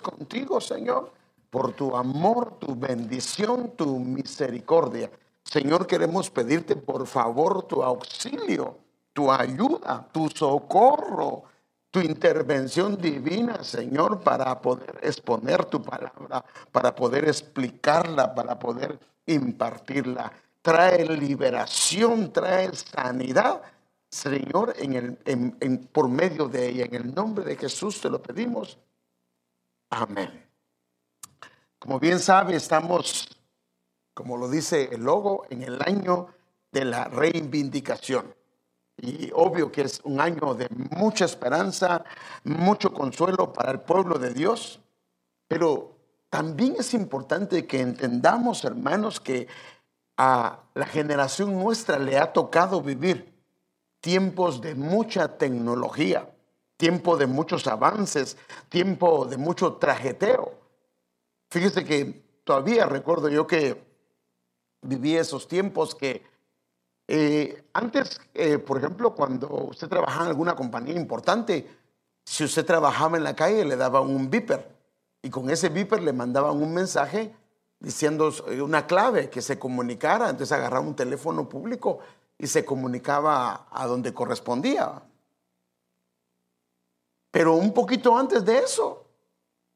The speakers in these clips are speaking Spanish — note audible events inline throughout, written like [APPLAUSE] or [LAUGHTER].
contigo, Señor, por tu amor, tu bendición, tu misericordia. Señor, queremos pedirte por favor tu auxilio, tu ayuda, tu socorro, tu intervención divina, Señor, para poder exponer tu palabra, para poder explicarla, para poder impartirla. Trae liberación, trae sanidad, Señor, en el, por medio de ella. En el nombre de Jesús te lo pedimos. Amén. Como bien sabe, estamos, como lo dice el logo, en el año de la reivindicación. Y obvio que es un año de mucha esperanza, mucho consuelo para el pueblo de Dios, pero también es importante que entendamos, hermanos, que a la generación nuestra le ha tocado vivir tiempos de mucha tecnología, tiempo de muchos avances, tiempo de mucho trajeteo. Fíjese que todavía recuerdo yo que viví esos tiempos que eh, antes, eh, por ejemplo, cuando usted trabajaba en alguna compañía importante, si usted trabajaba en la calle le daban un beeper y con ese beeper le mandaban un mensaje diciendo eh, una clave que se comunicara, entonces agarraba un teléfono público y se comunicaba a donde correspondía. Pero un poquito antes de eso,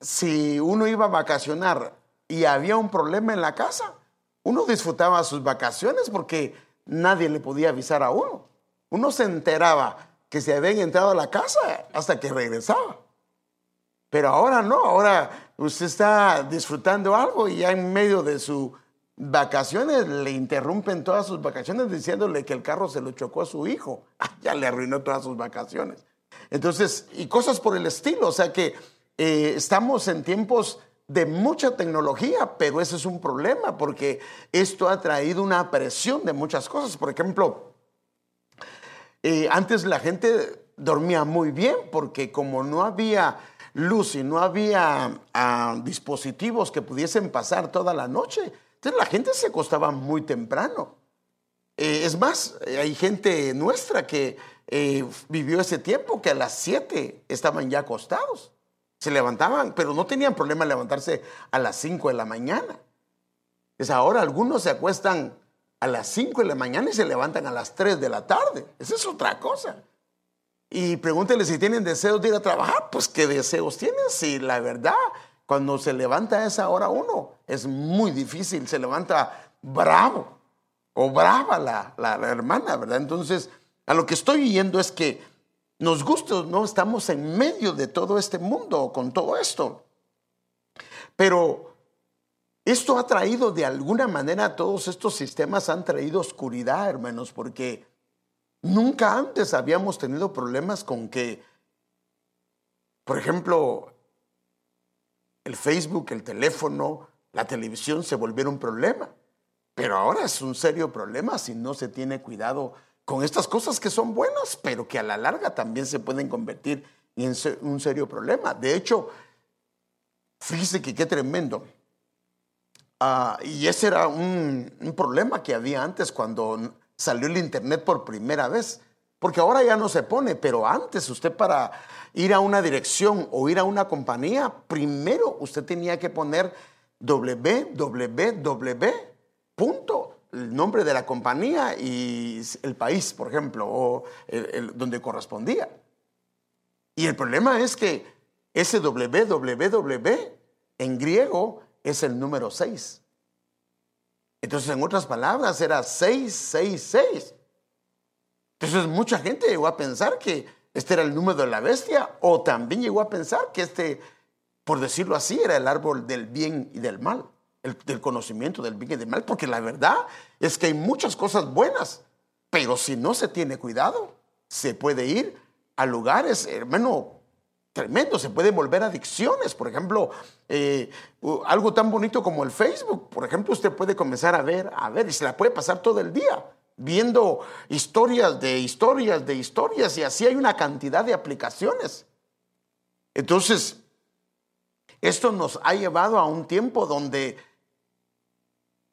si uno iba a vacacionar y había un problema en la casa, uno disfrutaba sus vacaciones porque nadie le podía avisar a uno. Uno se enteraba que se habían entrado a la casa hasta que regresaba. Pero ahora no, ahora usted está disfrutando algo y ya en medio de sus vacaciones le interrumpen todas sus vacaciones diciéndole que el carro se lo chocó a su hijo. [LAUGHS] ya le arruinó todas sus vacaciones. Entonces, y cosas por el estilo, o sea que eh, estamos en tiempos de mucha tecnología, pero ese es un problema porque esto ha traído una presión de muchas cosas. Por ejemplo, eh, antes la gente dormía muy bien porque como no había luz y no había ah, dispositivos que pudiesen pasar toda la noche, entonces la gente se acostaba muy temprano. Eh, es más, hay gente nuestra que vivió ese tiempo que a las 7 estaban ya acostados. Se levantaban, pero no tenían problema levantarse a las 5 de la mañana. Es ahora algunos se acuestan a las 5 de la mañana y se levantan a las 3 de la tarde. Esa es otra cosa. Y pregúntele si tienen deseos de ir a trabajar. Pues qué deseos tienen. Si la verdad, cuando se levanta a esa hora uno, es muy difícil. Se levanta bravo o brava la, la hermana, ¿verdad? Entonces, a lo que estoy yendo es que nos gusta no, estamos en medio de todo este mundo con todo esto. Pero esto ha traído de alguna manera, todos estos sistemas han traído oscuridad, hermanos, porque nunca antes habíamos tenido problemas con que, por ejemplo, el Facebook, el teléfono, la televisión se volvieron un problema. Pero ahora es un serio problema si no se tiene cuidado con estas cosas que son buenas, pero que a la larga también se pueden convertir en un serio problema. De hecho, fíjese que qué tremendo. Ah, y ese era un, problema que había antes cuando salió el Internet por primera vez. Porque ahora ya no se pone, pero antes usted para ir a una dirección o ir a una compañía, primero usted tenía que poner www el nombre de la compañía y el país, por ejemplo, o donde correspondía. Y el problema es que ese www en griego es el número 6. Entonces, en otras palabras, era 666. Entonces, mucha gente llegó a pensar que este era el número de la bestia, o también llegó a pensar que este, por decirlo así, era el árbol del bien y del mal del conocimiento del bien y del mal, porque la verdad es que hay muchas cosas buenas, pero si no se tiene cuidado, se puede ir a lugares, hermano, tremendo, se pueden volver adicciones. Por ejemplo, eh, algo tan bonito como el Facebook, por ejemplo, usted puede comenzar a ver, a ver, y se la puede pasar todo el día viendo historias de historias de historias, y así hay una cantidad de aplicaciones. Entonces, esto nos ha llevado a un tiempo donde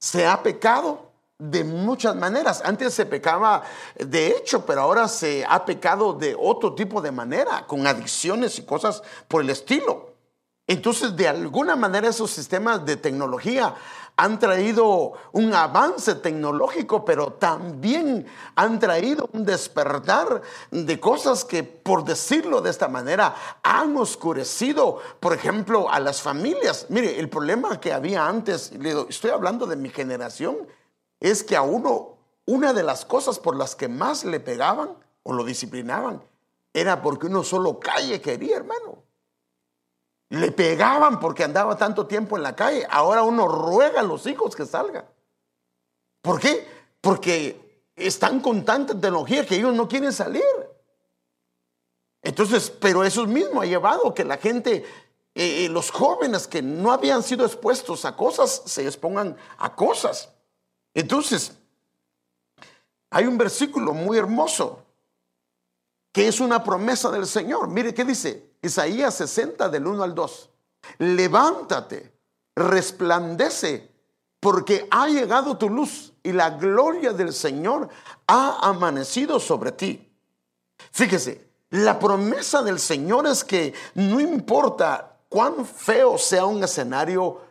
se ha pecado de muchas maneras. Antes se pecaba de hecho, pero ahora se ha pecado de otro tipo de manera, con adicciones y cosas por el estilo. Entonces, de alguna manera esos sistemas de tecnología han traído un avance tecnológico, pero también han traído un despertar de cosas que, por decirlo de esta manera, han oscurecido, por ejemplo, a las familias. Mire, el problema que había antes, estoy hablando de mi generación, es que a uno, una de las cosas por las que más le pegaban o lo disciplinaban, era porque uno solo calle quería, hermano. Le pegaban porque andaba tanto tiempo en la calle. Ahora uno ruega a los hijos que salgan. ¿Por qué? Porque están con tanta tecnología que ellos no quieren salir. Entonces, pero eso mismo ha llevado que la gente, eh, eh, los jóvenes que no habían sido expuestos a cosas, se expongan a cosas. Entonces, hay un versículo muy hermoso que es una promesa del Señor. Mire qué dice Isaías 60 del 1 al 2. Levántate, resplandece, porque ha llegado tu luz y la gloria del Señor ha amanecido sobre ti. Fíjese, la promesa del Señor es que no importa cuán feo sea un escenario,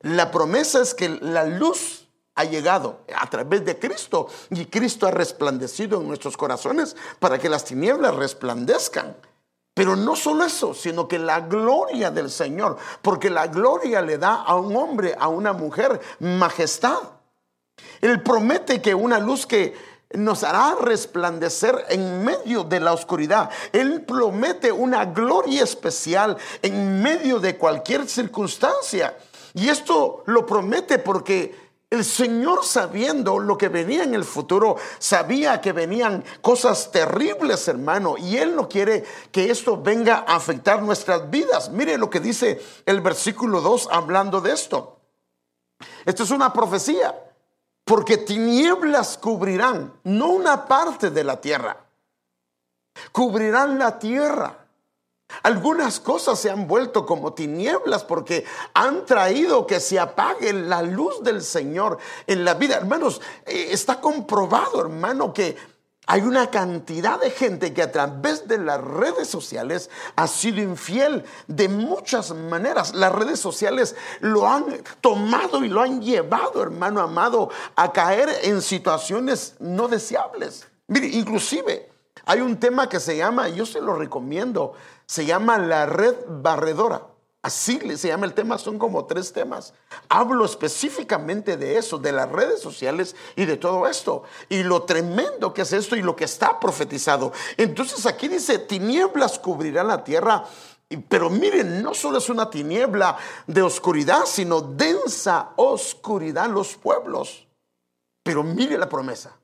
la promesa es que la luz ha llegado a través de Cristo y Cristo ha resplandecido en nuestros corazones para que las tinieblas resplandezcan. Pero no solo eso, sino que la gloria del Señor, porque la gloria le da a un hombre, a una mujer, majestad. Él promete que una luz que nos hará resplandecer en medio de la oscuridad. Él promete una gloria especial en medio de cualquier circunstancia. Y esto lo promete porque el Señor sabiendo lo que venía en el futuro, sabía que venían cosas terribles, hermano, y Él no quiere que esto venga a afectar nuestras vidas. Mire lo que dice el versículo 2 hablando de esto. Esto es una profecía, porque tinieblas cubrirán, no una parte de la tierra, cubrirán la tierra algunas cosas se han vuelto como tinieblas porque han traído que se apague la luz del Señor en la vida. Hermanos, eh, está comprobado, hermano, que hay una cantidad de gente que a través de las redes sociales ha sido infiel de muchas maneras. Las redes sociales lo han tomado y lo han llevado, hermano amado, a caer en situaciones no deseables. Mire, inclusive hay un tema que se llama, yo se lo recomiendo, se llama la red barredora. Así se llama el tema, son como tres temas. Hablo específicamente de eso, de las redes sociales y de todo esto. Y lo tremendo que es esto y lo que está profetizado. Entonces aquí dice, tinieblas cubrirán la tierra. Pero miren, no solo es una tiniebla de oscuridad, sino densa oscuridad los pueblos. Pero mire la promesa.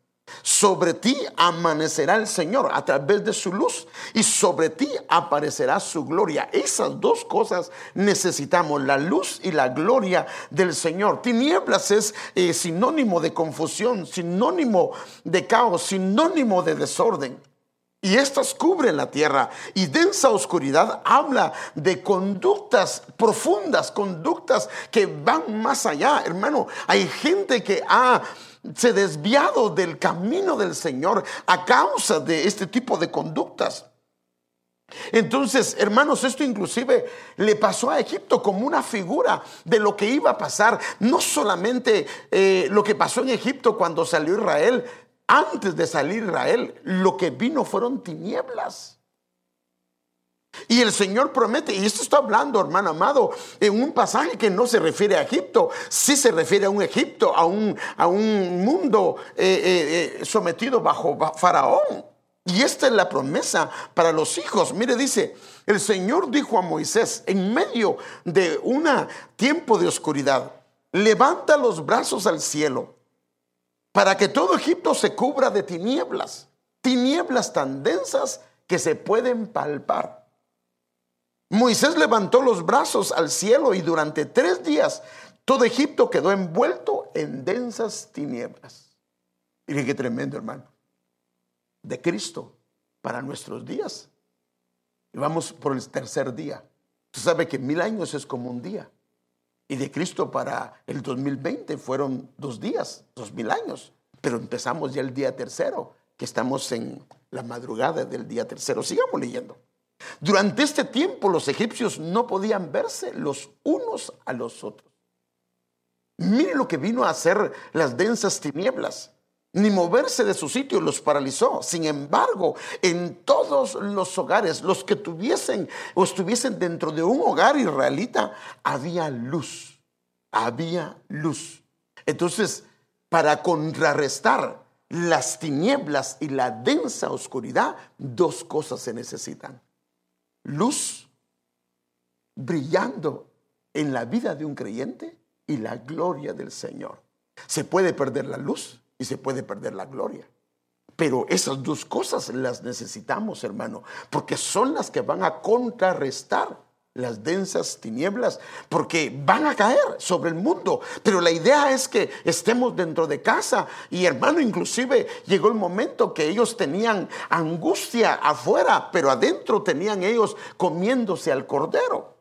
Sobre ti amanecerá el Señor a través de su luz y sobre ti aparecerá su gloria. Esas dos cosas necesitamos, la luz y la gloria del Señor. Tinieblas es eh, sinónimo de confusión, sinónimo de caos, sinónimo de desorden. Y estas cubren la tierra. Y densa oscuridad habla de conductas profundas, conductas que van más allá. Hermano, hay gente que ha se desviado del camino del Señor a causa de este tipo de conductas. Entonces, hermanos, esto inclusive le pasó a Egipto como una figura de lo que iba a pasar. No solamente eh, lo que pasó en Egipto cuando salió Israel, antes de salir Israel, lo que vino fueron tinieblas. Y el Señor promete, y esto está hablando, hermano amado, en un pasaje que no se refiere a Egipto, sí se refiere a un Egipto, a un, a un mundo eh, eh, eh, sometido bajo Faraón. Y esta es la promesa para los hijos. Mire, dice, el Señor dijo a Moisés, en medio de un tiempo de oscuridad, levanta los brazos al cielo para que todo Egipto se cubra de tinieblas, tinieblas tan densas que se pueden palpar. Moisés levantó los brazos al cielo y durante tres días todo Egipto quedó envuelto en densas tinieblas. Miren qué tremendo, hermano. De Cristo para nuestros días. Y vamos por el tercer día. Usted sabe que mil años es como un día. Y de Cristo para el 2020 fueron dos días, dos mil años. Pero empezamos ya el día tercero, que estamos en la madrugada del día tercero. Sigamos leyendo. Durante este tiempo los egipcios no podían verse los unos a los otros. Mire lo que vino a hacer las densas tinieblas. Ni moverse de su sitio los paralizó. Sin embargo, en todos los hogares, los que tuviesen o estuviesen dentro de un hogar israelita, había luz. Había luz. Entonces, para contrarrestar las tinieblas y la densa oscuridad, dos cosas se necesitan. Luz brillando en la vida de un creyente y la gloria del Señor. Se puede perder la luz y se puede perder la gloria. Pero esas dos cosas las necesitamos, hermano, porque son las que van a contrarrestar las densas tinieblas, porque van a caer sobre el mundo. Pero la idea es que estemos dentro de casa. Y hermano, inclusive llegó el momento que ellos tenían angustia afuera, pero adentro tenían ellos comiéndose al cordero.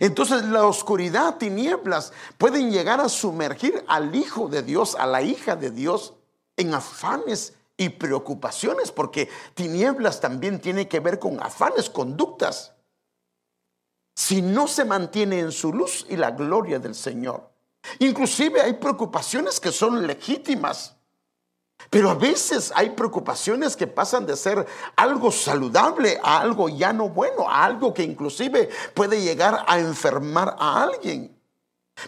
Entonces la oscuridad, tinieblas, pueden llegar a sumergir al Hijo de Dios, a la hija de Dios, en afanes y preocupaciones, porque tinieblas también tiene que ver con afanes, conductas si no se mantiene en su luz y la gloria del Señor. Inclusive hay preocupaciones que son legítimas, pero a veces hay preocupaciones que pasan de ser algo saludable a algo ya no bueno, a algo que inclusive puede llegar a enfermar a alguien.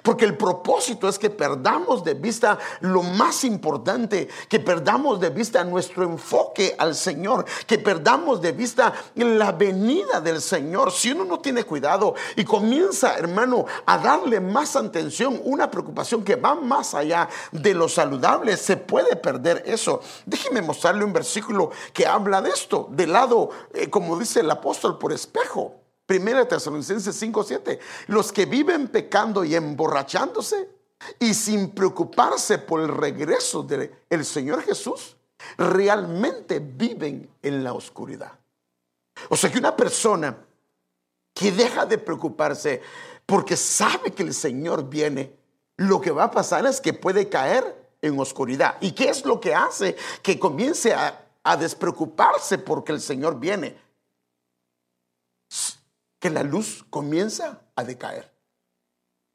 Porque el propósito es que perdamos de vista lo más importante, que perdamos de vista nuestro enfoque al Señor, que perdamos de vista la venida del Señor. Si uno no tiene cuidado y comienza, hermano, a darle más atención, una preocupación que va más allá de lo saludable, se puede perder eso. Déjeme mostrarle un versículo que habla de esto, de lado, eh, como dice el apóstol, por espejo. Primera Tesalonicenses 5, 7. Los que viven pecando y emborrachándose y sin preocuparse por el regreso del Señor Jesús, realmente viven en la oscuridad. O sea que una persona que deja de preocuparse porque sabe que el Señor viene, lo que va a pasar es que puede caer en oscuridad. ¿Y qué es lo que hace que comience a, a despreocuparse porque el Señor viene? Que la luz comienza a decaer,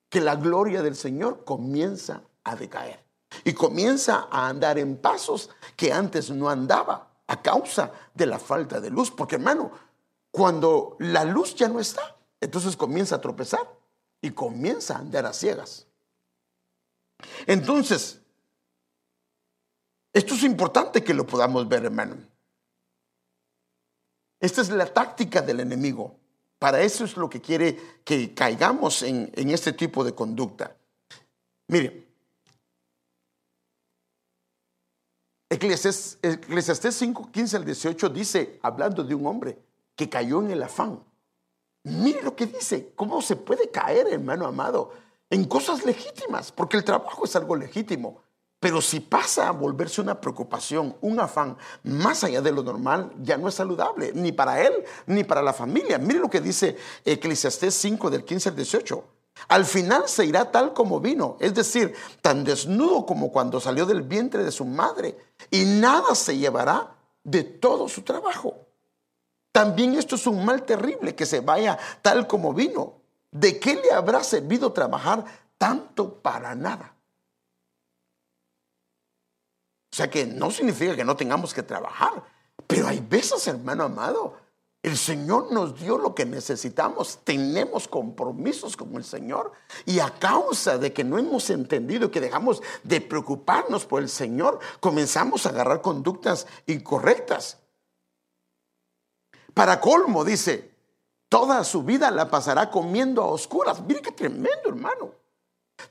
que la gloria del Señor comienza a decaer y comienza a andar en pasos que antes no andaba a causa de la falta de luz. Porque hermano, cuando la luz ya no está, entonces comienza a tropezar y comienza a andar a ciegas. Entonces, esto es importante que lo podamos ver, hermano. Esta es la táctica del enemigo. Para eso es lo que quiere que caigamos en, este tipo de conducta. Mire, Eclesiastés 5, 15 al 18 dice, hablando de un hombre que cayó en el afán. Mire lo que dice, cómo se puede caer, hermano amado, en cosas legítimas, porque el trabajo es algo legítimo. Pero si pasa a volverse una preocupación, un afán más allá de lo normal, ya no es saludable, ni para él, ni para la familia. Mire lo que dice Eclesiastés 5 del 15 al 18. Al final se irá tal como vino, es decir, tan desnudo como cuando salió del vientre de su madre, y nada se llevará de todo su trabajo. También esto es un mal terrible, que se vaya tal como vino. ¿De qué le habrá servido trabajar tanto para nada? O sea que no significa que no tengamos que trabajar, pero hay veces, hermano amado, el Señor nos dio lo que necesitamos, tenemos compromisos con el Señor y a causa de que no hemos entendido que dejamos de preocuparnos por el Señor, comenzamos a agarrar conductas incorrectas. Para colmo, dice, toda su vida la pasará comiendo a oscuras. Mire qué tremendo, hermano.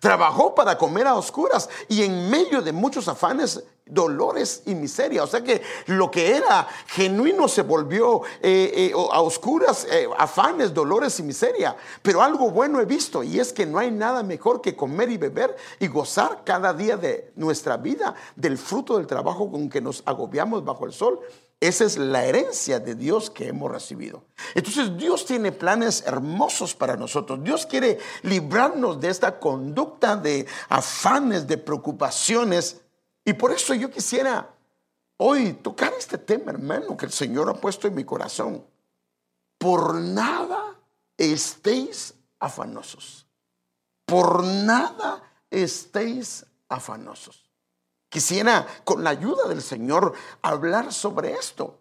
Trabajó para comer a oscuras y en medio de muchos afanes dolores y miseria. O sea que lo que era genuino se volvió eh, eh, a oscuras, eh, afanes, dolores y miseria. Pero algo bueno he visto y es que no hay nada mejor que comer y beber y gozar cada día de nuestra vida del fruto del trabajo con que nos agobiamos bajo el sol. Esa es la herencia de Dios que hemos recibido. Entonces Dios tiene planes hermosos para nosotros. Dios quiere librarnos de esta conducta de afanes, de preocupaciones y por eso yo quisiera hoy tocar este tema, hermano, que el Señor ha puesto en mi corazón. por nada estéis afanosos. Por nada estéis afanosos. Quisiera, con la ayuda del Señor, hablar sobre esto.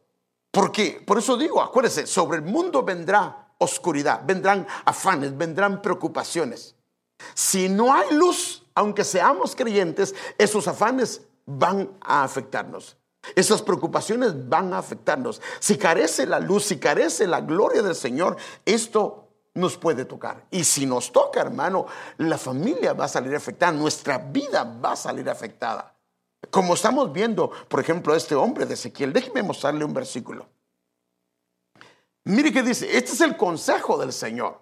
Porque, por eso digo, acuérdense, sobre el mundo vendrá oscuridad, vendrán afanes, vendrán preocupaciones. Si no hay luz, aunque seamos creyentes, esos afanes van a afectarnos. Esas preocupaciones van a afectarnos. Si carece la luz, si carece la gloria del Señor, esto nos puede tocar. Y si nos toca, hermano, la familia va a salir afectada, nuestra vida va a salir afectada. Como estamos viendo, por ejemplo, este hombre de Ezequiel, déjeme mostrarle un versículo. Mire que dice, este es el consejo del Señor.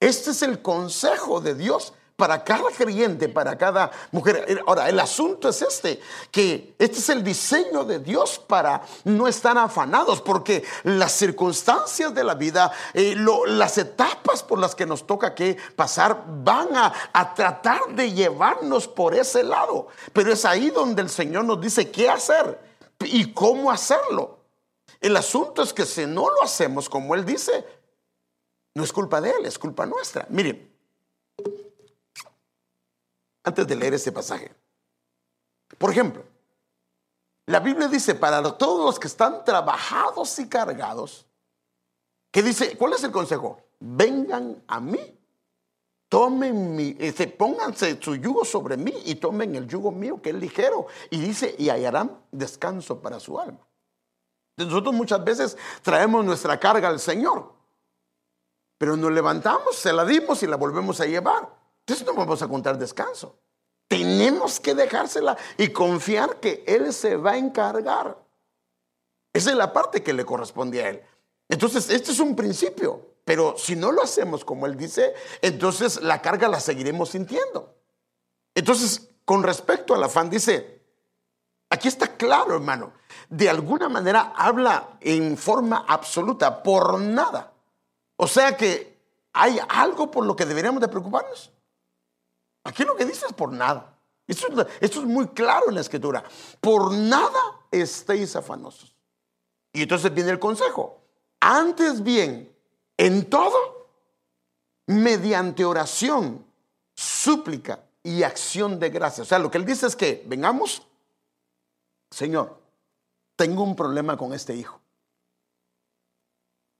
Este es el consejo de Dios para cada creyente, para cada mujer. Ahora, el asunto es este, que este es el diseño de Dios para no estar afanados, porque las circunstancias de la vida, eh, las etapas por las que nos toca que pasar, van a, a tratar de llevarnos por ese lado. Pero es ahí donde el Señor nos dice qué hacer y cómo hacerlo. El asunto es que si no lo hacemos como Él dice, no es culpa de Él, es culpa nuestra. Miren, antes de leer este pasaje. Por ejemplo, la Biblia dice para todos los que están trabajados y cargados, que dice, ¿cuál es el consejo? Vengan a mí, tomen mi, este, pónganse su yugo sobre mí y tomen el yugo mío que es ligero. Y dice, y hallarán descanso para su alma. Nosotros muchas veces traemos nuestra carga al Señor, pero nos levantamos, se la dimos y la volvemos a llevar. Entonces no vamos a contar descanso. Tenemos que dejársela y confiar que Él se va a encargar. Esa es la parte que le corresponde a Él. Entonces, este es un principio, pero si no lo hacemos como Él dice, entonces la carga la seguiremos sintiendo. Entonces, con respecto al afán, dice, aquí está claro, hermano, de alguna manera habla en forma absoluta, por nada. O sea que hay algo por lo que deberíamos de preocuparnos. Aquí lo que dice es por nada. Esto, es muy claro en la escritura. Por nada estéis afanosos. Y entonces viene el consejo. Antes bien, en todo, mediante oración, súplica y acción de gracia. O sea, lo que él dice es que vengamos, Señor, tengo un problema con este hijo.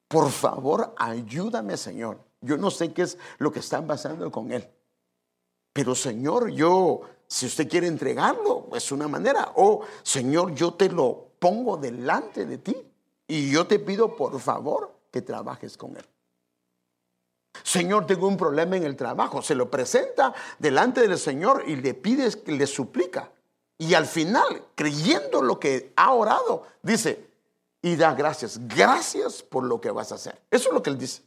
Por favor, ayúdame, Señor. Yo no sé qué es lo que está pasando con él. Pero Señor, yo, si usted quiere entregarlo, es una manera. O Señor, yo te lo pongo delante de ti y yo te pido por favor que trabajes con él. Señor, tengo un problema en el trabajo. Se lo presenta delante del Señor y le pides le suplica. Y al final, creyendo lo que ha orado, dice, y da gracias. Gracias por lo que vas a hacer. Eso es lo que él dice.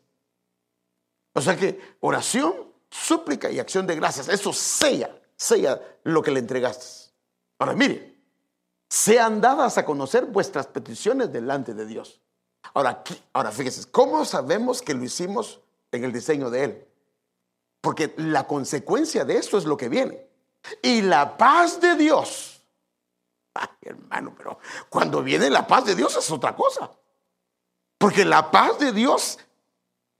O sea que oración súplica y acción de gracias. Eso sella, sella lo que le entregaste. Ahora mire, sean dadas a conocer vuestras peticiones delante de Dios. Ahora, ahora fíjese, ¿cómo sabemos que lo hicimos en el diseño de Él? Porque la consecuencia de esto es lo que viene. Y la paz de Dios. Hermano, pero cuando viene la paz de Dios es otra cosa. Porque la paz de Dios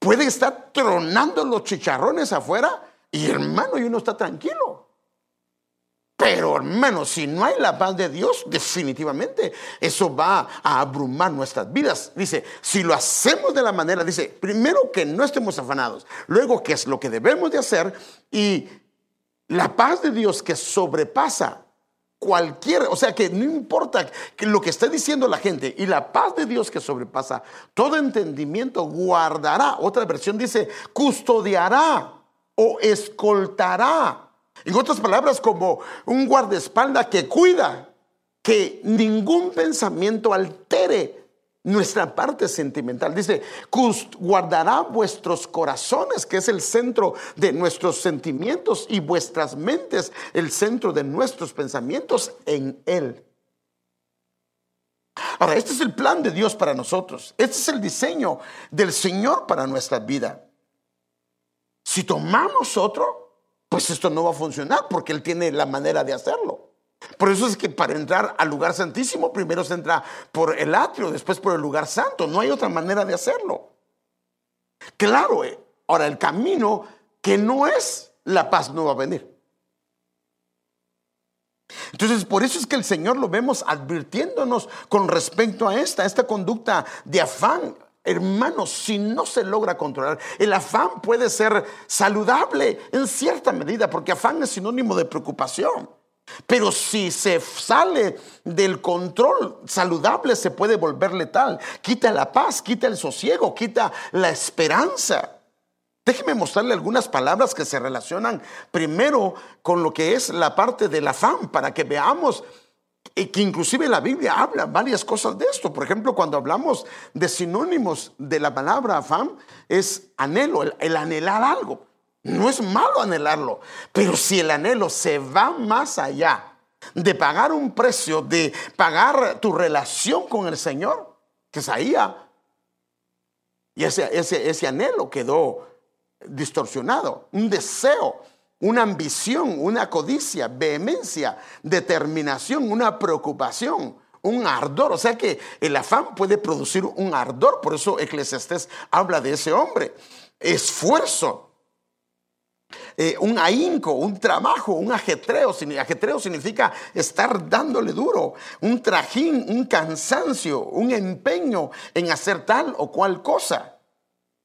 puede estar tronando los chicharrones afuera y hermano, y uno está tranquilo. Pero hermano, si no hay la paz de Dios, definitivamente eso va a abrumar nuestras vidas. Dice, si lo hacemos de la manera, dice, primero que no estemos afanados, luego que es lo que debemos de hacer y la paz de Dios que sobrepasa cualquier, o sea que no importa lo que esté diciendo la gente y la paz de Dios que sobrepasa todo entendimiento guardará, otra versión dice, custodiará o escoltará. En otras palabras, como un guardaespaldas que cuida que ningún pensamiento altere nuestra parte sentimental. Dice, guardará vuestros corazones, que es el centro de nuestros sentimientos, y vuestras mentes, el centro de nuestros pensamientos en Él. Ahora, este es el plan de Dios para nosotros. Este es el diseño del Señor para nuestra vida. Si tomamos otro, pues esto no va a funcionar porque Él tiene la manera de hacerlo. Por eso es que para entrar al lugar santísimo, primero se entra por el atrio, después por el lugar santo. No hay otra manera de hacerlo. Claro, eh, ahora el camino que no es la paz no va a venir. Entonces, por eso es que el Señor lo vemos advirtiéndonos con respecto a esta, esta conducta de afán. Hermanos, si no se logra controlar, el afán puede ser saludable en cierta medida, porque afán es sinónimo de preocupación. Pero si se sale del control saludable, se puede volver letal. Quita la paz, quita el sosiego, quita la esperanza. Déjeme mostrarle algunas palabras que se relacionan primero con lo que es la parte del afán, para que veamos que inclusive la Biblia habla varias cosas de esto. Por ejemplo, cuando hablamos de sinónimos de la palabra afán, es anhelo, el, anhelar algo. No es malo anhelarlo, pero si el anhelo se va más allá de pagar un precio, de pagar tu relación con el Señor, que es ahí, y ese, ese, ese anhelo quedó distorsionado, un deseo, una ambición, una codicia, vehemencia, determinación, una preocupación, un ardor. O sea que el afán puede producir un ardor, por eso Eclesiastés habla de ese hombre. Esfuerzo, eh, un ahínco, un trabajo, un ajetreo. Ajetreo significa estar dándole duro, un trajín, un cansancio, un empeño en hacer tal o cual cosa.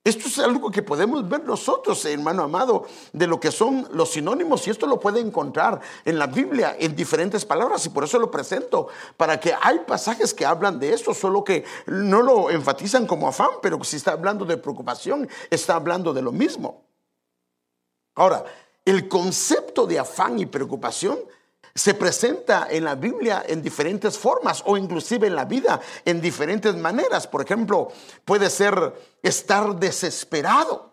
Esto es algo que podemos ver nosotros, hermano amado, de lo que son los sinónimos y esto lo puede encontrar en la Biblia en diferentes palabras y por eso lo presento, para que hay pasajes que hablan de esto, solo que no lo enfatizan como afán, pero si está hablando de preocupación, está hablando de lo mismo. Ahora, el concepto de afán y preocupación se presenta en la Biblia en diferentes formas o inclusive en la vida en diferentes maneras. Por ejemplo, puede ser estar desesperado.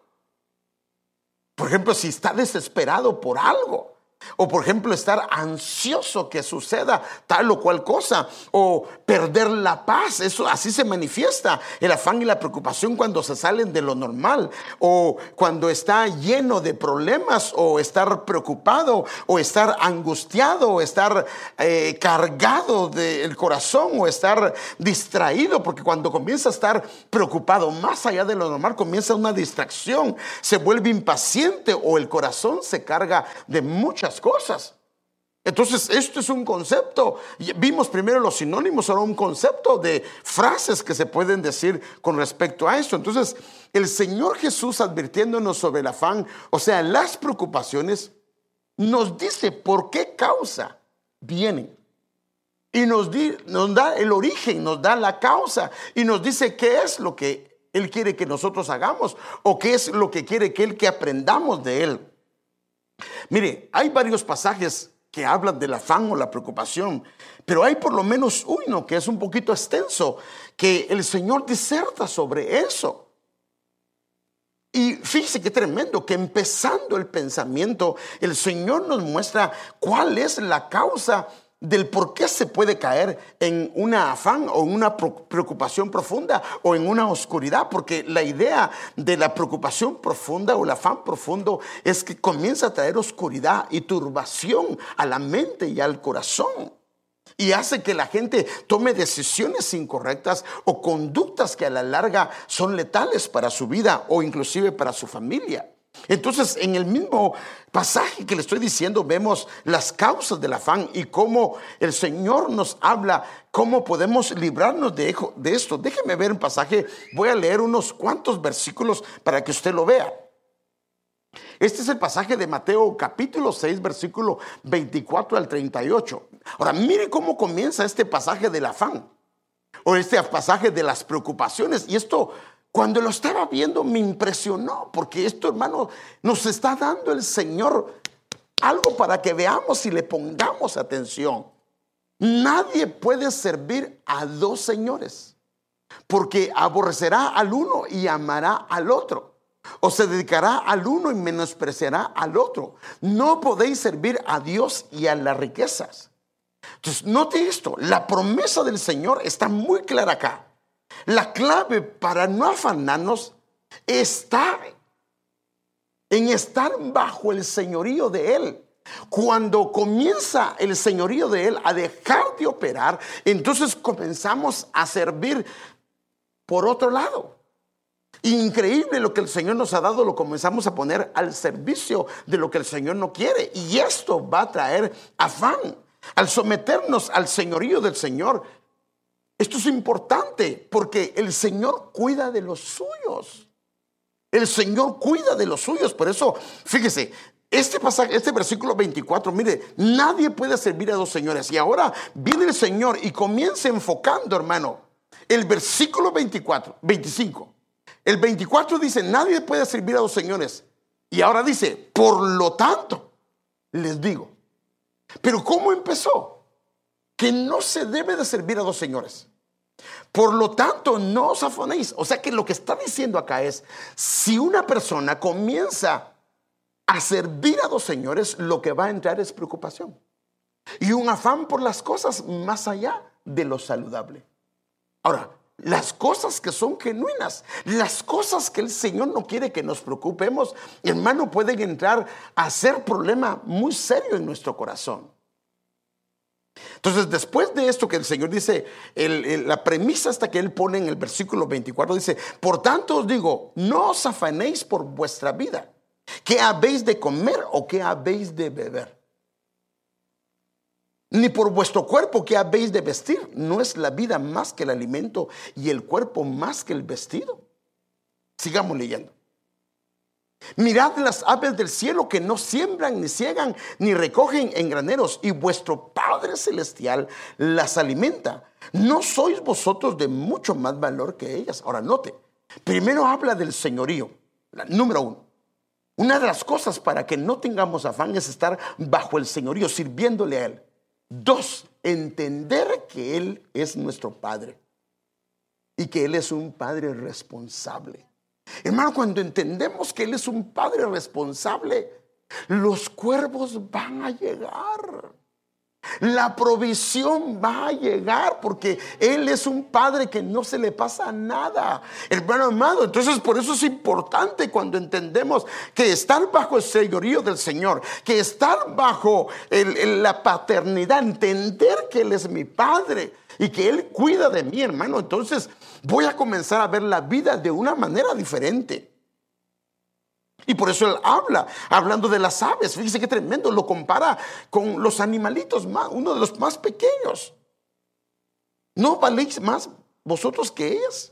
Por ejemplo, si está desesperado por algo. O por ejemplo, estar ansioso que suceda tal o cual cosa. O perder la paz. Eso así se manifiesta. El afán y la preocupación cuando se salen de lo normal. O cuando está lleno de problemas. O estar preocupado. O estar angustiado. O estar eh, cargado del corazón. O estar distraído. Porque cuando comienza a estar preocupado más allá de lo normal, comienza una distracción. Se vuelve impaciente. O el corazón se carga de muchas cosas. Entonces, esto es un concepto. Vimos primero los sinónimos, ahora un concepto de frases que se pueden decir con respecto a esto. Entonces, el Señor Jesús advirtiéndonos sobre el afán, o sea, las preocupaciones, nos dice por qué causa vienen. Y nos, nos da el origen, nos da la causa y nos dice qué es lo que Él quiere que nosotros hagamos o qué es lo que quiere que Él que aprendamos de Él. Mire, hay varios pasajes que hablan del afán o la preocupación, pero hay por lo menos uno que es un poquito extenso, que el Señor diserta sobre eso. Y fíjese qué tremendo, que empezando el pensamiento, el Señor nos muestra cuál es la causa del por qué se puede caer en una afán o en una preocupación profunda o en una oscuridad, porque la idea de la preocupación profunda o el afán profundo es que comienza a traer oscuridad y turbación a la mente y al corazón. Y hace que la gente tome decisiones incorrectas o conductas que a la larga son letales para su vida o inclusive para su familia. Entonces, en el mismo pasaje que le estoy diciendo, vemos las causas del afán y cómo el Señor nos habla, cómo podemos librarnos de, esto. Déjeme ver un pasaje, voy a leer unos cuantos versículos para que usted lo vea. Este es el pasaje de Mateo capítulo 6, versículo 24 al 38. Ahora, mire cómo comienza este pasaje del afán o este pasaje de las preocupaciones. Y esto cuando lo estaba viendo me impresionó, porque esto, hermano, nos está dando el Señor algo para que veamos y le pongamos atención. Nadie puede servir a dos señores, porque aborrecerá al uno y amará al otro. O se dedicará al uno y menospreciará al otro. No podéis servir a Dios y a las riquezas. Entonces, note esto, la promesa del Señor está muy clara acá. La clave para no afanarnos está en estar bajo el señorío de Él. Cuando comienza el señorío de Él a dejar de operar, entonces comenzamos a servir por otro lado. Increíble lo que el Señor nos ha dado, lo comenzamos a poner al servicio de lo que el Señor no quiere. Y esto va a traer afán. Al someternos al señorío del Señor, esto es importante porque el Señor cuida de los suyos. El Señor cuida de los suyos. Por eso, fíjese, este pasaje, este versículo 24, mire, nadie puede servir a dos señores. Y ahora viene el Señor y comienza enfocando, hermano, el versículo 24, 25. El 24 dice, nadie puede servir a dos señores. Y ahora dice, por lo tanto, les digo. Pero ¿cómo empezó? Que no se debe de servir a dos señores. Por lo tanto, no os afanéis. O sea que lo que está diciendo acá es, si una persona comienza a servir a dos señores, lo que va a entrar es preocupación y un afán por las cosas más allá de lo saludable. Ahora, las cosas que son genuinas, las cosas que el Señor no quiere que nos preocupemos, hermano, pueden entrar a ser problema muy serio en nuestro corazón. Entonces, después de esto que el Señor dice, la premisa hasta que Él pone en el versículo 24, dice, por tanto os digo, no os afanéis por vuestra vida ¿Qué habéis de comer o qué habéis de beber? Ni por vuestro cuerpo ¿qué habéis de vestir. No es la vida más que el alimento y el cuerpo más que el vestido. Sigamos leyendo. Mirad las aves del cielo que no siembran, ni ciegan, ni recogen en graneros, y vuestro Padre Celestial las alimenta. ¿No sois vosotros de mucho más valor que ellas? Ahora note, primero habla del señorío, número uno. Una de las cosas para que no tengamos afán es estar bajo el señorío, sirviéndole a Él. Dos, entender que Él es nuestro Padre y que Él es un Padre responsable. Hermano, cuando entendemos que Él es un Padre responsable, los cuervos van a llegar. La provisión va a llegar porque Él es un Padre que no se le pasa nada. Hermano amado, entonces por eso es importante cuando entendemos que estar bajo el señorío del Señor, que estar bajo la paternidad, entender que Él es mi Padre y que Él cuida de mí, hermano, entonces voy a comenzar a ver la vida de una manera diferente. Y por eso él habla, hablando de las aves. Fíjese qué tremendo, lo compara con los animalitos, uno de los más pequeños. ¿No valéis más vosotros que ellas?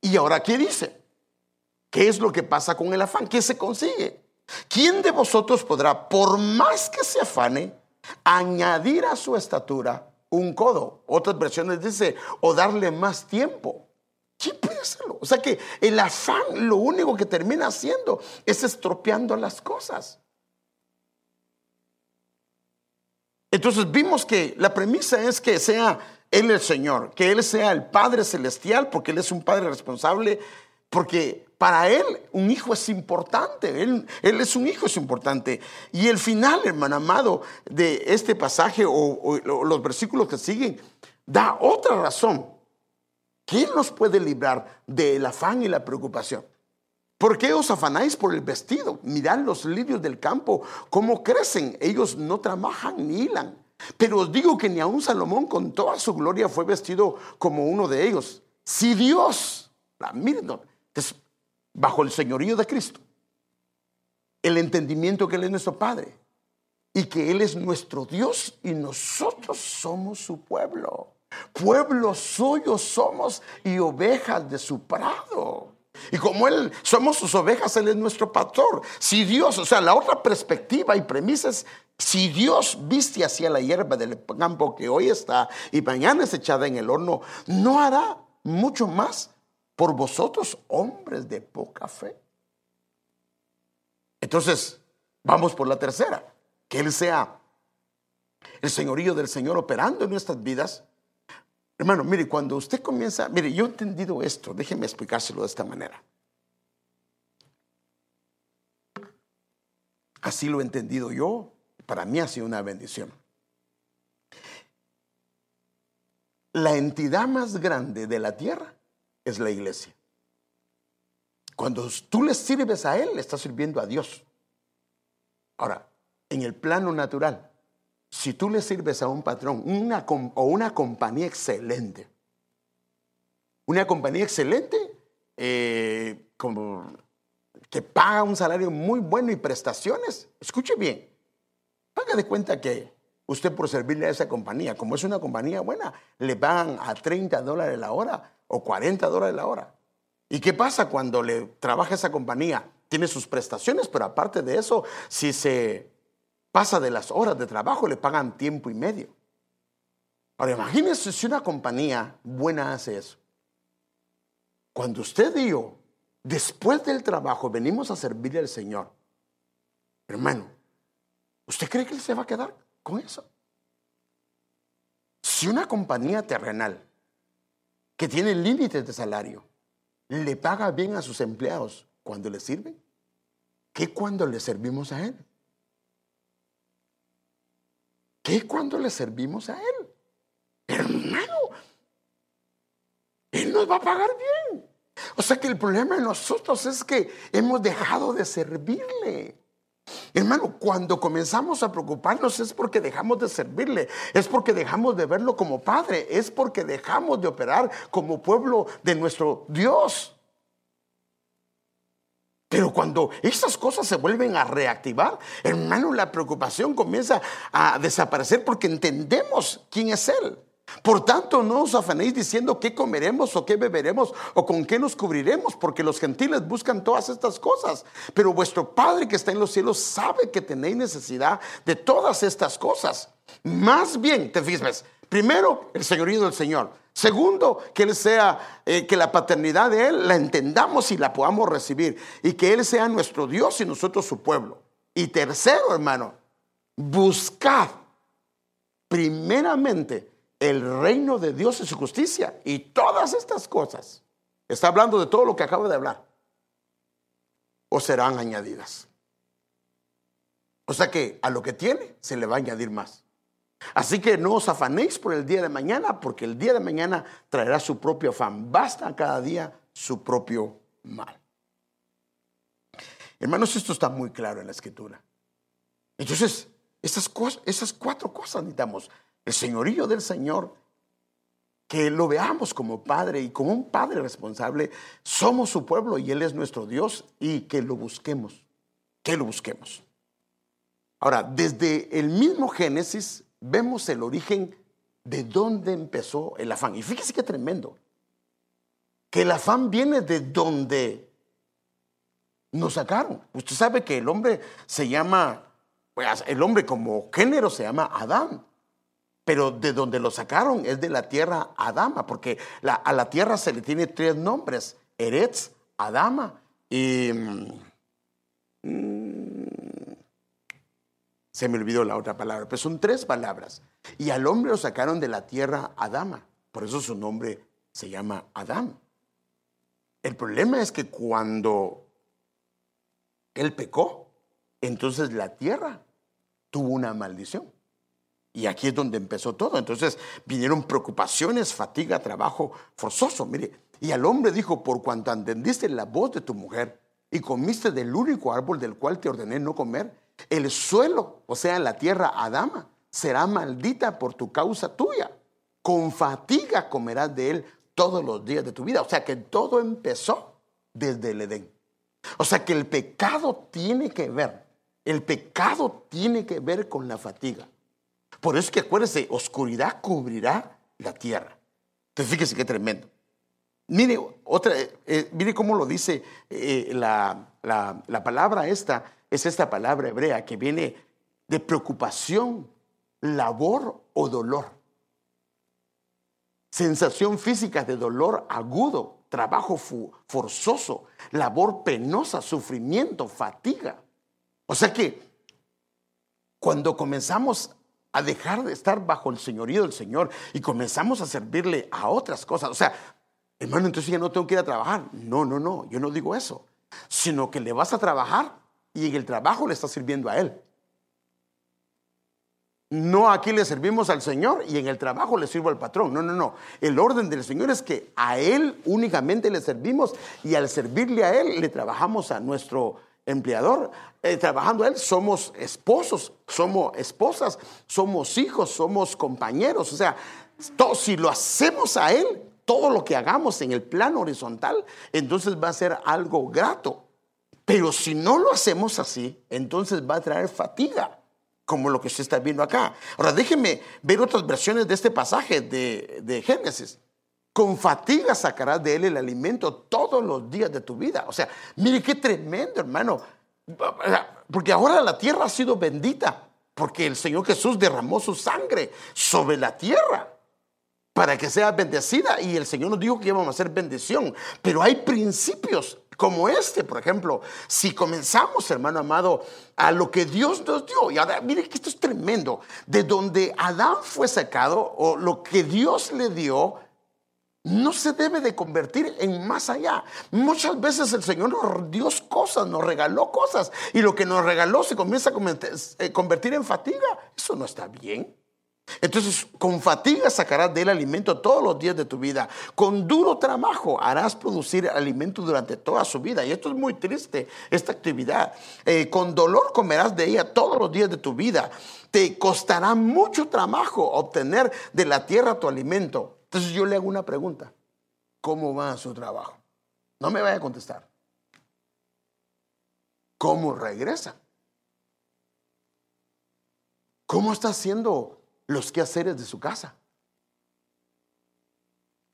Y ahora, ¿qué dice? ¿Qué es lo que pasa con el afán? ¿Qué se consigue? ¿Quién de vosotros podrá, por más que se afane, añadir a su estatura un codo? Otras versiones dice, o darle más tiempo. ¿Quién puede? O sea que el afán lo único que termina haciendo es estropeando las cosas. Entonces vimos que la premisa es que sea Él el Señor, que Él sea el Padre Celestial, porque Él es un Padre responsable, porque para Él un hijo es importante, Él, es un hijo, es importante. Y el final, hermano amado, de este pasaje o los versículos que siguen, da otra razón ¿Quién nos puede librar del afán y la preocupación? ¿Por qué os afanáis por el vestido? Mirad los lirios del campo, cómo crecen. Ellos no trabajan ni hilan. Pero os digo que ni aun Salomón con toda su gloria fue vestido como uno de ellos. Si Dios, miren, bajo el señorío de Cristo, el entendimiento que Él es nuestro Padre y que Él es nuestro Dios y nosotros somos su pueblo. Pueblo suyo somos y ovejas de su prado. Y como Él, somos sus ovejas, Él es nuestro pastor. Si Dios, o sea, la otra perspectiva y premisa si Dios viste hacia la hierba del campo que hoy está y mañana es echada en el horno, ¿no hará mucho más por vosotros, hombres de poca fe? Entonces, vamos por la tercera, que Él sea el señorío del Señor operando en nuestras vidas Hermano, mire, cuando usted comienza, mire, yo he entendido esto, déjeme explicárselo de esta manera. Así lo he entendido yo, para mí ha sido una bendición. La entidad más grande de la tierra es la iglesia. Cuando tú le sirves a Él, le estás sirviendo a Dios. Ahora, en el plano natural, si tú le sirves a un patrón una, o una compañía excelente, una compañía excelente eh, como que paga un salario muy bueno y prestaciones, escuche bien, haga de cuenta que usted por servirle a esa compañía, como es una compañía buena, le pagan a 30 dólares la hora o 40 dólares la hora. ¿Y qué pasa cuando le trabaja esa compañía? Tiene sus prestaciones, pero aparte de eso, si se pasa de las horas de trabajo, le pagan tiempo y medio. Ahora imagínese si una compañía buena hace eso. Cuando usted y yo, después del trabajo, venimos a servirle al Señor, hermano, ¿usted cree que él se va a quedar con eso? Si una compañía terrenal que tiene límites de salario le paga bien a sus empleados cuando le sirven, ¿qué cuando le servimos a él? ¿Qué cuando le servimos a Él? Hermano, Él nos va a pagar bien. O sea que el problema de nosotros es que hemos dejado de servirle. Hermano, cuando comenzamos a preocuparnos es porque dejamos de servirle, es porque dejamos de verlo como Padre, es porque dejamos de operar como pueblo de nuestro Dios. Pero cuando esas cosas se vuelven a reactivar, hermano, la preocupación comienza a desaparecer porque entendemos quién es Él. Por tanto, no os afanéis diciendo qué comeremos o qué beberemos o con qué nos cubriremos, porque los gentiles buscan todas estas cosas. Pero vuestro Padre que está en los cielos sabe que tenéis necesidad de todas estas cosas. Más bien, te fijas, primero el señorío del Señor. Segundo, que Él sea, eh, que la paternidad de Él la entendamos y la podamos recibir. Y que Él sea nuestro Dios y nosotros su pueblo. Y tercero, hermano, buscar primeramente el reino de Dios y su justicia. Y todas estas cosas. Está hablando de todo lo que acabo de hablar. O serán añadidas. O sea que a lo que tiene se le va a añadir más. Así que no os afanéis por el día de mañana, porque el día de mañana traerá su propio afán. Basta cada día su propio mal. Hermanos, esto está muy claro en la escritura. Entonces, esas cuatro cosas necesitamos. El señorío del Señor, que lo veamos como Padre y como un Padre responsable. Somos su pueblo y Él es nuestro Dios y que lo busquemos, que lo busquemos. Ahora, desde el mismo Génesis vemos el origen de dónde empezó el afán. Y fíjese qué tremendo. Que el afán viene de donde nos sacaron. Usted sabe que el hombre se llama, pues el hombre como género se llama Adán. Pero de donde lo sacaron es de la tierra Adama, porque a la tierra se le tiene tres nombres, Eretz, Adama y... Mm, se me olvidó la otra palabra, pero son tres palabras. Y al hombre lo sacaron de la tierra Adama. Por eso su nombre se llama Adán. El problema es que cuando él pecó, entonces la tierra tuvo una maldición. Y aquí es donde empezó todo. Entonces vinieron preocupaciones, fatiga, trabajo forzoso. Mire, y al hombre dijo, por cuanto entendiste la voz de tu mujer y comiste del único árbol del cual te ordené no comer, el suelo, o sea, la tierra Adama, será maldita por tu causa tuya. Con fatiga comerás de él todos los días de tu vida. O sea que todo empezó desde el Edén. O sea que el pecado tiene que ver, el pecado tiene que ver con la fatiga. Por eso es que acuérdese, oscuridad cubrirá la tierra. Entonces fíjese qué tremendo. Mire, otra, eh, mire cómo lo dice eh, la, la palabra esta es esta palabra hebrea que viene de preocupación, labor o dolor. Sensación física de dolor agudo, trabajo forzoso, labor penosa, sufrimiento, fatiga. O sea que cuando comenzamos a dejar de estar bajo el señorío del Señor y comenzamos a servirle a otras cosas, o sea, hermano, entonces ya no tengo que ir a trabajar. No, no, no, yo no digo eso, sino que le vas a trabajar y en el trabajo le está sirviendo a Él. No aquí le servimos al Señor y en el trabajo le sirvo al patrón. No, no, no. El orden del Señor es que a Él únicamente le servimos y al servirle a Él le trabajamos a nuestro empleador, eh, trabajando él, somos esposos, somos esposas, somos hijos, somos compañeros. O sea, todo, si lo hacemos a él, todo lo que hagamos en el plano horizontal, entonces va a ser algo grato. Pero si no lo hacemos así, entonces va a traer fatiga, como lo que usted está viendo acá. Ahora déjeme ver otras versiones de este pasaje de, de Génesis. Con fatiga sacarás de él el alimento todos los días de tu vida. O sea, mire qué tremendo, hermano. Porque ahora la tierra ha sido bendita, porque el Señor Jesús derramó su sangre sobre la tierra para que sea bendecida y el Señor nos dijo que íbamos a hacer bendición. Pero hay principios como este, por ejemplo, si comenzamos, hermano amado, a lo que Dios nos dio, y ahora mire que esto es tremendo, de donde Adán fue sacado o lo que Dios le dio, no se debe de convertir en más allá. Muchas veces el Señor nos dio cosas, nos regaló cosas y lo que nos regaló se comienza a eh, convertir en fatiga. Eso no está bien. Entonces, con fatiga sacarás de él alimento todos los días de tu vida. Con duro trabajo harás producir alimento durante toda su vida. Y esto es muy triste, esta actividad. Eh, con dolor comerás de ella todos los días de tu vida. Te costará mucho trabajo obtener de la tierra tu alimento. Entonces yo le hago una pregunta. ¿Cómo va su trabajo? No me vaya a contestar. ¿Cómo regresa? ¿Cómo está haciendo los quehaceres de su casa?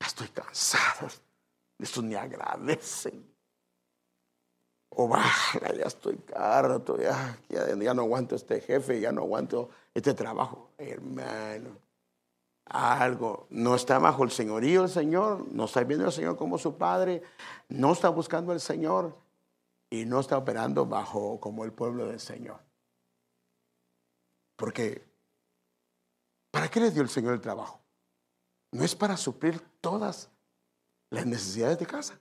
Estoy cansado. Esto ni agradecen. O baja, ya estoy harto, ya, ya no aguanto este jefe, ya no aguanto este trabajo. Hermano algo, no está bajo el señorío del Señor, no está viendo al Señor como su Padre, no está buscando al Señor y no está operando bajo como el pueblo del Señor. Porque, ¿para qué le dio el Señor el trabajo? No es para suplir todas las necesidades de casa,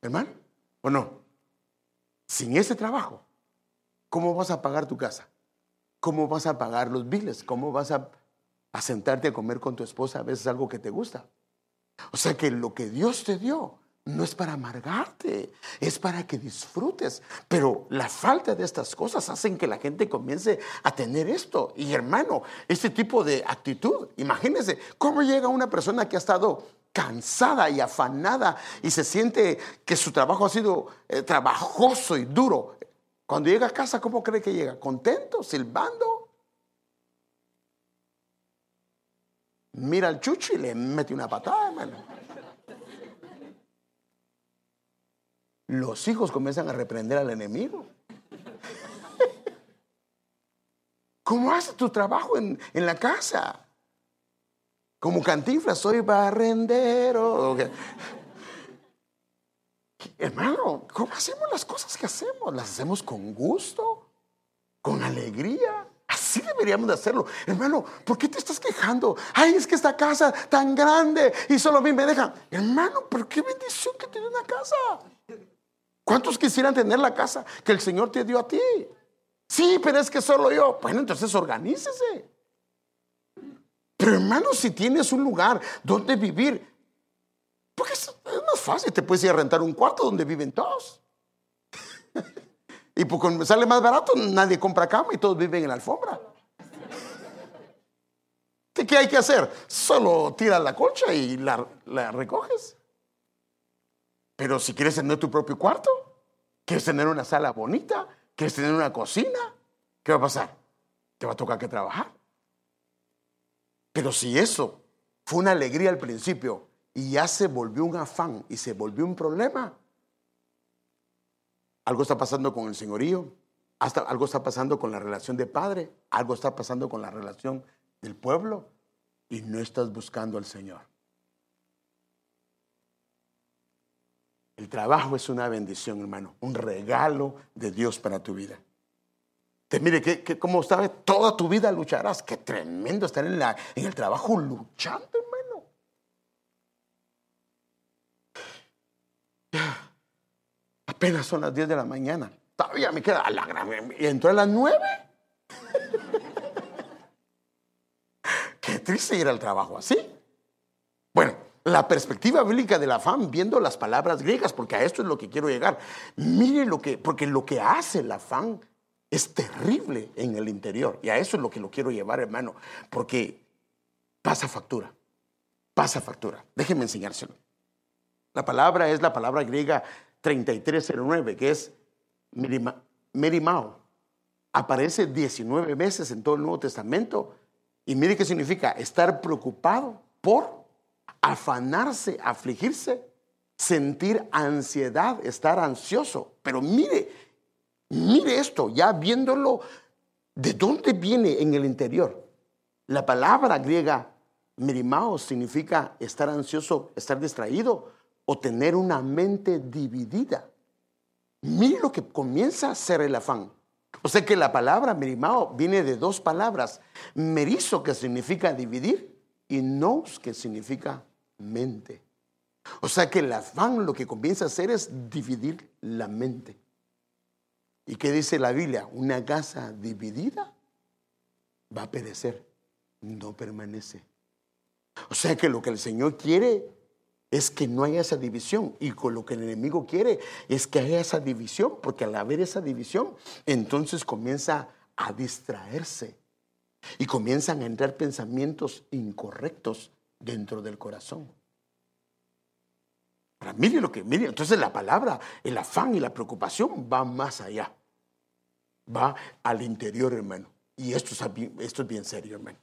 hermano, ¿o no? Sin ese trabajo, ¿cómo vas a pagar tu casa? ¿Cómo vas a pagar los biles? ¿Cómo vas a a sentarte a comer con tu esposa a veces algo que te gusta. O sea que lo que Dios te dio no es para amargarte, es para que disfrutes. Pero la falta de estas cosas hacen que la gente comience a tener esto. Y hermano, este tipo de actitud, imagínense cómo llega una persona que ha estado cansada y afanada y se siente que su trabajo ha sido eh, trabajoso y duro. Cuando llega a casa, ¿cómo cree que llega? ¿Contento? ¿Silbando? Mira al chucho y le mete una patada, hermano. Los hijos comienzan a reprender al enemigo. ¿Cómo haces tu trabajo en, la casa? Como cantinflas, soy barrendero. Hermano, ¿cómo hacemos las cosas que hacemos? ¿Las hacemos con gusto? ¿Con alegría? Deberíamos de hacerlo. Hermano, ¿por qué te estás quejando? Ay, es que esta casa tan grande y solo a mí me dejan. Hermano, pero qué bendición que tiene una casa. ¿Cuántos quisieran tener la casa que el Señor te dio a ti? Sí, pero es que solo yo. Bueno, entonces organícese. Pero hermano, si tienes un lugar donde vivir, porque es más fácil, te puedes ir a rentar un cuarto donde viven todos. [LAUGHS] Y porque sale más barato, nadie compra cama y todos viven en la alfombra. ¿Qué hay que hacer? Solo tira la colcha y la, recoges. Pero si quieres tener tu propio cuarto, quieres tener una sala bonita, quieres tener una cocina, ¿qué va a pasar? Te va a tocar que trabajar. Pero si eso fue una alegría al principio y ya se volvió un afán y se volvió un problema, algo está pasando con el señorío, hasta algo está pasando con la relación de padre, algo está pasando con la relación del pueblo y no estás buscando al Señor. El trabajo es una bendición, hermano, un regalo de Dios para tu vida. Te mire que, como sabes, toda tu vida lucharás. Qué tremendo estar en, la, en el trabajo luchando, hermano. Apenas son las 10 de la mañana. Todavía me queda la gran... ¿Y entró a las 9? Qué triste ir al trabajo así. Bueno, la perspectiva bíblica del afán, viendo las palabras griegas, porque a esto es lo que quiero llegar. Mire lo que, porque lo que hace el afán es terrible en el interior. Y a eso es lo que lo quiero llevar, hermano, porque pasa factura, pasa factura. Déjenme enseñárselo. La palabra es la palabra griega 3309, que es merimao. Aparece 19 veces en todo el Nuevo Testamento. Y mire qué significa estar preocupado por afanarse, afligirse, sentir ansiedad, estar ansioso. Pero mire, mire esto, ya viéndolo, ¿de dónde viene en el interior? La palabra griega merimao significa estar ansioso, estar distraído o tener una mente dividida. Mire lo que comienza a ser el afán. O sea que la palabra merimao viene de dos palabras. Merizo, que significa dividir, y nous, que significa mente. O sea que el afán lo que comienza a hacer es dividir la mente. ¿Y qué dice la Biblia? Una casa dividida va a perecer, no permanece. O sea que lo que el Señor quiere es que no haya esa división. Y con lo que el enemigo quiere es que haya esa división, porque al haber esa división, entonces comienza a distraerse y comienzan a entrar pensamientos incorrectos dentro del corazón. Ahora, mire lo que, mire, entonces la palabra, el afán y la preocupación va más allá. Va al interior, hermano. Y esto es, esto es bien serio, hermano.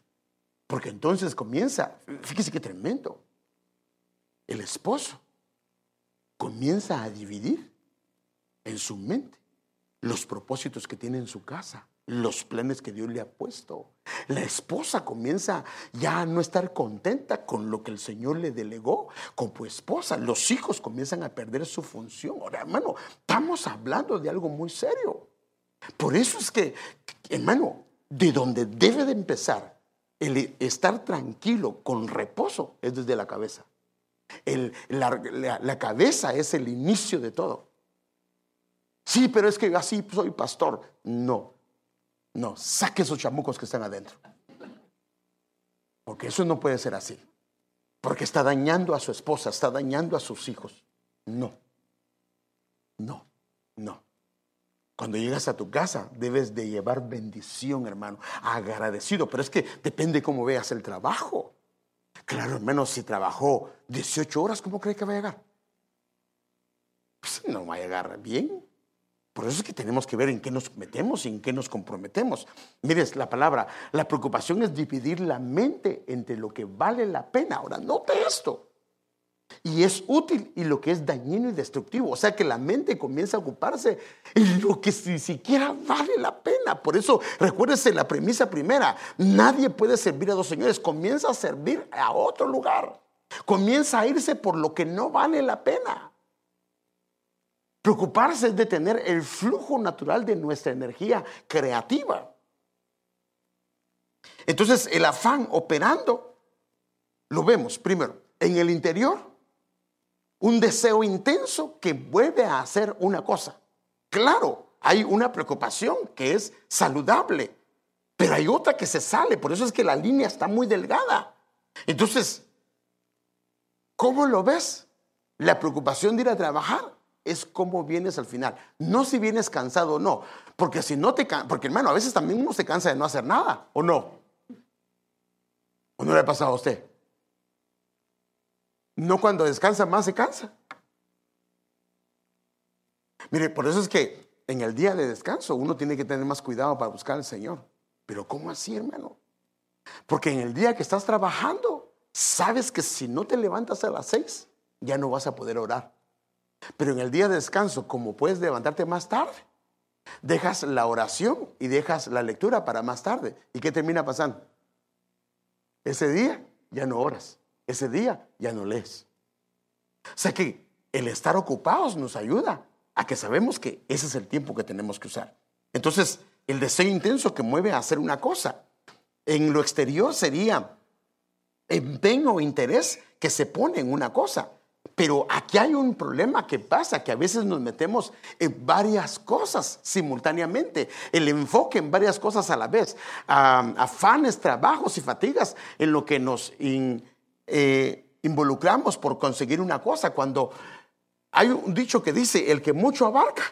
Porque entonces comienza, fíjese qué tremendo. El esposo comienza a dividir en su mente los propósitos que tiene en su casa los planes que Dios le ha puesto. La esposa comienza ya a no estar contenta con lo que el Señor le delegó como esposa. Los hijos comienzan a perder su función. Ahora, hermano, estamos hablando de algo muy serio. Por eso es que, hermano, de donde debe de empezar el estar tranquilo con reposo es desde la cabeza. La cabeza es el inicio de todo. Sí, pero es que así soy pastor. No, no, saque esos chamucos que están adentro. Porque eso no puede ser así. Porque está dañando a su esposa, está dañando a sus hijos. No. No, no. Cuando llegas a tu casa debes de llevar bendición, hermano, agradecido. Pero es que depende cómo veas el trabajo. Claro, hermano, si trabajó 18 horas, ¿cómo cree que va a llegar? Pues no va a llegar bien. Por eso es que tenemos que ver en qué nos metemos y en qué nos comprometemos. Mires la palabra, la preocupación es dividir la mente entre lo que vale la pena. Ahora, note esto. Y es útil y lo que es dañino y destructivo. O sea que la mente comienza a ocuparse en lo que ni siquiera vale la pena. Por eso, recuérdese la premisa primera. Nadie puede servir a dos señores. Comienza a servir a otro lugar. Comienza a irse por lo que no vale la pena. Preocuparse es detener el flujo natural de nuestra energía creativa. Entonces, el afán operando, lo vemos primero en el interior, un deseo intenso que vuelve a hacer una cosa. Claro, hay una preocupación que es saludable, pero hay otra que se sale, por eso es que la línea está muy delgada. Entonces, ¿cómo lo ves? La preocupación de ir a trabajar es cómo vienes al final. No si vienes cansado o no. Porque si no te porque hermano, a veces también uno se cansa de no hacer nada, ¿o no? ¿O no le ha pasado a usted? No cuando descansa más se cansa. Mire, por eso es que en el día de descanso uno tiene que tener más cuidado para buscar al Señor. Pero ¿cómo así, hermano? Porque en el día que estás trabajando, sabes que si no te levantas a las seis, ya no vas a poder orar. Pero en el día de descanso, como puedes levantarte más tarde, dejas la oración y dejas la lectura para más tarde. ¿Y qué termina pasando? Ese día ya no oras, ese día ya no lees. O sea que el estar ocupados nos ayuda a que sabemos que ese es el tiempo que tenemos que usar. Entonces, el deseo intenso que mueve a hacer una cosa, en lo exterior sería empeño o interés que se pone en una cosa. Pero aquí hay un problema que pasa, que a veces nos metemos en varias cosas simultáneamente, el enfoque en varias cosas a la vez, afanes, trabajos y fatigas en lo que nos eh, involucramos por conseguir una cosa cuando hay un dicho que dice, el que mucho abarca.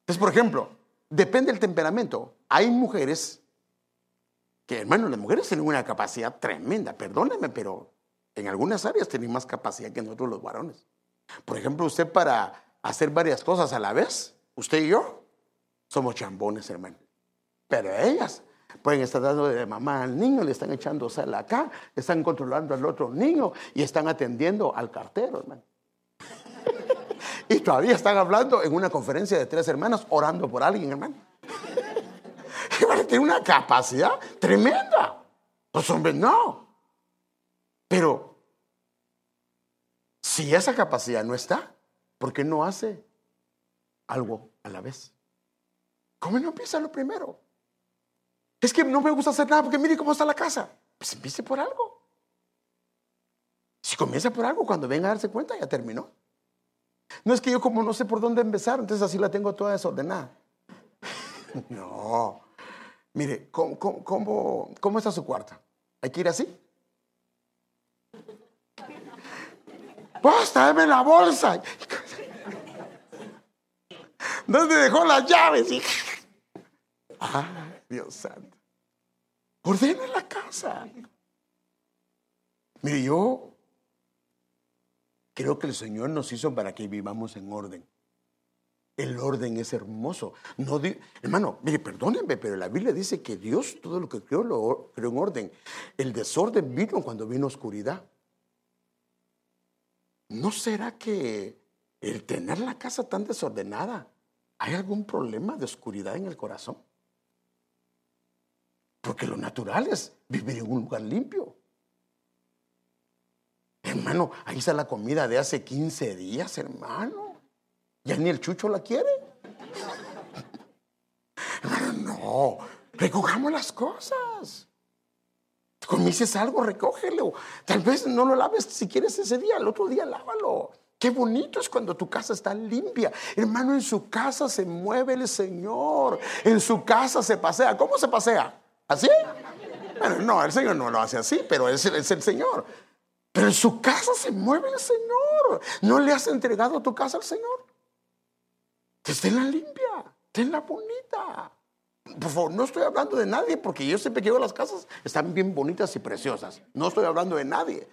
Entonces, por ejemplo, depende del temperamento. Hay mujeres que, hermano, las mujeres tienen una capacidad tremenda, perdónenme, pero en algunas áreas tienen más capacidad que nosotros los varones. Por ejemplo, usted para hacer varias cosas a la vez, usted y yo, somos chambones, hermano. Pero ellas pueden estar dando de mamá al niño, le están echando sal acá, están controlando al otro niño y están atendiendo al cartero, hermano. [LAUGHS] y todavía están hablando en una conferencia de tres hermanas, orando por alguien, hermano. [LAUGHS] a tener una capacidad tremenda. Los hombres no. Pero si esa capacidad no está, ¿por qué no hace algo a la vez? ¿Cómo no empieza lo primero? Es que no me gusta hacer nada porque mire cómo está la casa. Pues empiece por algo. Si comienza por algo, cuando venga a darse cuenta, ya terminó. No es que yo como no sé por dónde empezar, entonces así la tengo toda desordenada. [LAUGHS] no. Mire, ¿cómo, cómo, cómo está su cuarto? ¿Hay que ir así? Pues dame la bolsa. [LAUGHS] ¿Dónde dejó las llaves? Ah, Dios santo. Ordena la casa. Mire, yo creo que el Señor nos hizo para que vivamos en orden. El orden es hermoso. No hermano, mire, perdónenme, pero la Biblia dice que Dios todo lo que creó lo creó en orden. El desorden vino cuando vino oscuridad. ¿No será que el tener la casa tan desordenada ¿Hay algún problema de oscuridad en el corazón? Porque lo natural es vivir en un lugar limpio. Hermano, ahí está la comida de hace 15 días, hermano. Ya ni el chucho la quiere. Hermano, no. Recojamos las cosas. Comices algo, recógelo. Tal vez no lo laves si quieres ese día, el otro día lávalo. Qué bonito es cuando tu casa está limpia. Hermano, en su casa se mueve el Señor. En su casa se pasea. ¿Cómo se pasea? ¿Así? Bueno, no, el Señor no lo hace así, pero es, el Señor. Pero en su casa se mueve el Señor. ¿No le has entregado tu casa al Señor? la limpia, la bonita. Por favor, no estoy hablando de nadie porque yo siempre que veo las casas están bien bonitas y preciosas. No estoy hablando de nadie.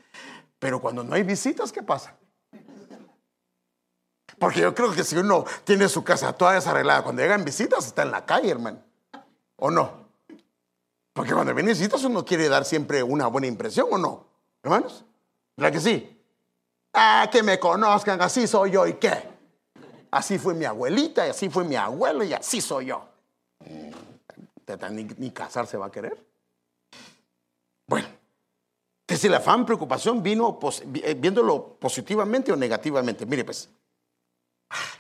Pero cuando no hay visitas, ¿qué pasa? Porque yo creo que si uno tiene su casa toda desarreglada, cuando llegan visitas está en la calle, hermano. ¿O no? Porque cuando vienen visitas uno quiere dar siempre una buena impresión, ¿o no? Hermanos, ¿verdad que sí? Ah, que me conozcan, así soy yo, ¿y qué? Así fue mi abuelita, y así fue mi abuelo, y así soy yo. Mm, ni, ni casarse va a querer. Bueno, que si la afán, preocupación vino eh, viéndolo positivamente o negativamente. Mire, pues,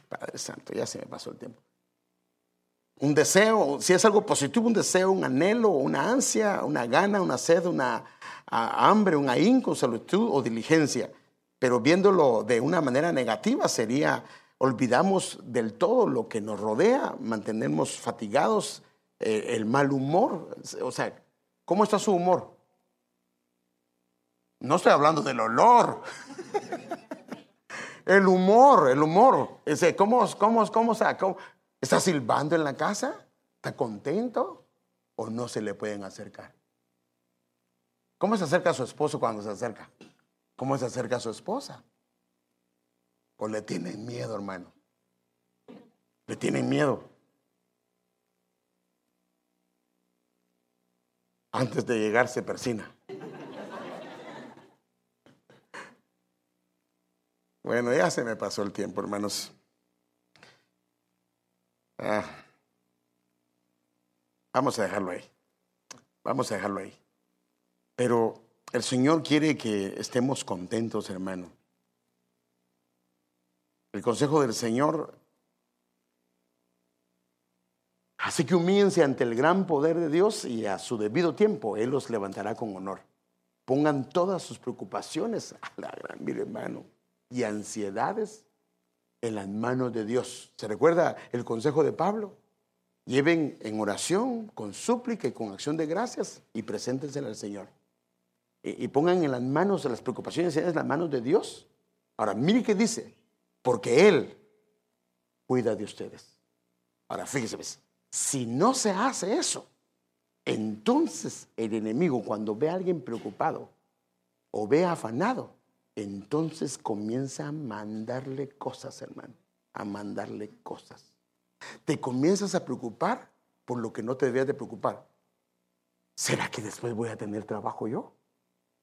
Padre Santo, ya se me pasó el tiempo. Un deseo, si es algo positivo, un deseo, un anhelo, una ansia, una gana, una sed, una hambre, un ahínco, solitud o diligencia. Pero viéndolo de una manera negativa sería olvidamos del todo lo que nos rodea, mantenemos fatigados, eh, el mal humor. O sea, ¿cómo está su humor? No estoy hablando del olor. [LAUGHS] El humor, el humor. ¿Cómo, cómo, cómo, cómo, ¿Está silbando en la casa? ¿Está contento? ¿O no se le pueden acercar? ¿Cómo se acerca a su esposo cuando se acerca? ¿Cómo se acerca a su esposa? ¿O le tienen miedo, hermano? Le tienen miedo. Antes de llegar se persina. Bueno, ya se me pasó el tiempo, hermanos. Ah. Vamos a dejarlo ahí. Vamos a dejarlo ahí. Pero el Señor quiere que estemos contentos, hermano. El consejo del Señor hace que humíense ante el gran poder de Dios y a su debido tiempo Él los levantará con honor. Pongan todas sus preocupaciones a la gran, mi hermano y ansiedades en las manos de Dios. ¿Se recuerda el consejo de Pablo? Lleven en oración, con súplica y con acción de gracias y preséntense al Señor. y, pongan en las manos de las preocupaciones en las manos de Dios. Ahora, mire qué dice, porque Él cuida de ustedes. Ahora, fíjese, pues, si no se hace eso, entonces el enemigo cuando ve a alguien preocupado o ve afanado, entonces comienza a mandarle cosas, hermano, a mandarle cosas. Te comienzas a preocupar por lo que no te debías de preocupar. ¿Será que después voy a tener trabajo yo?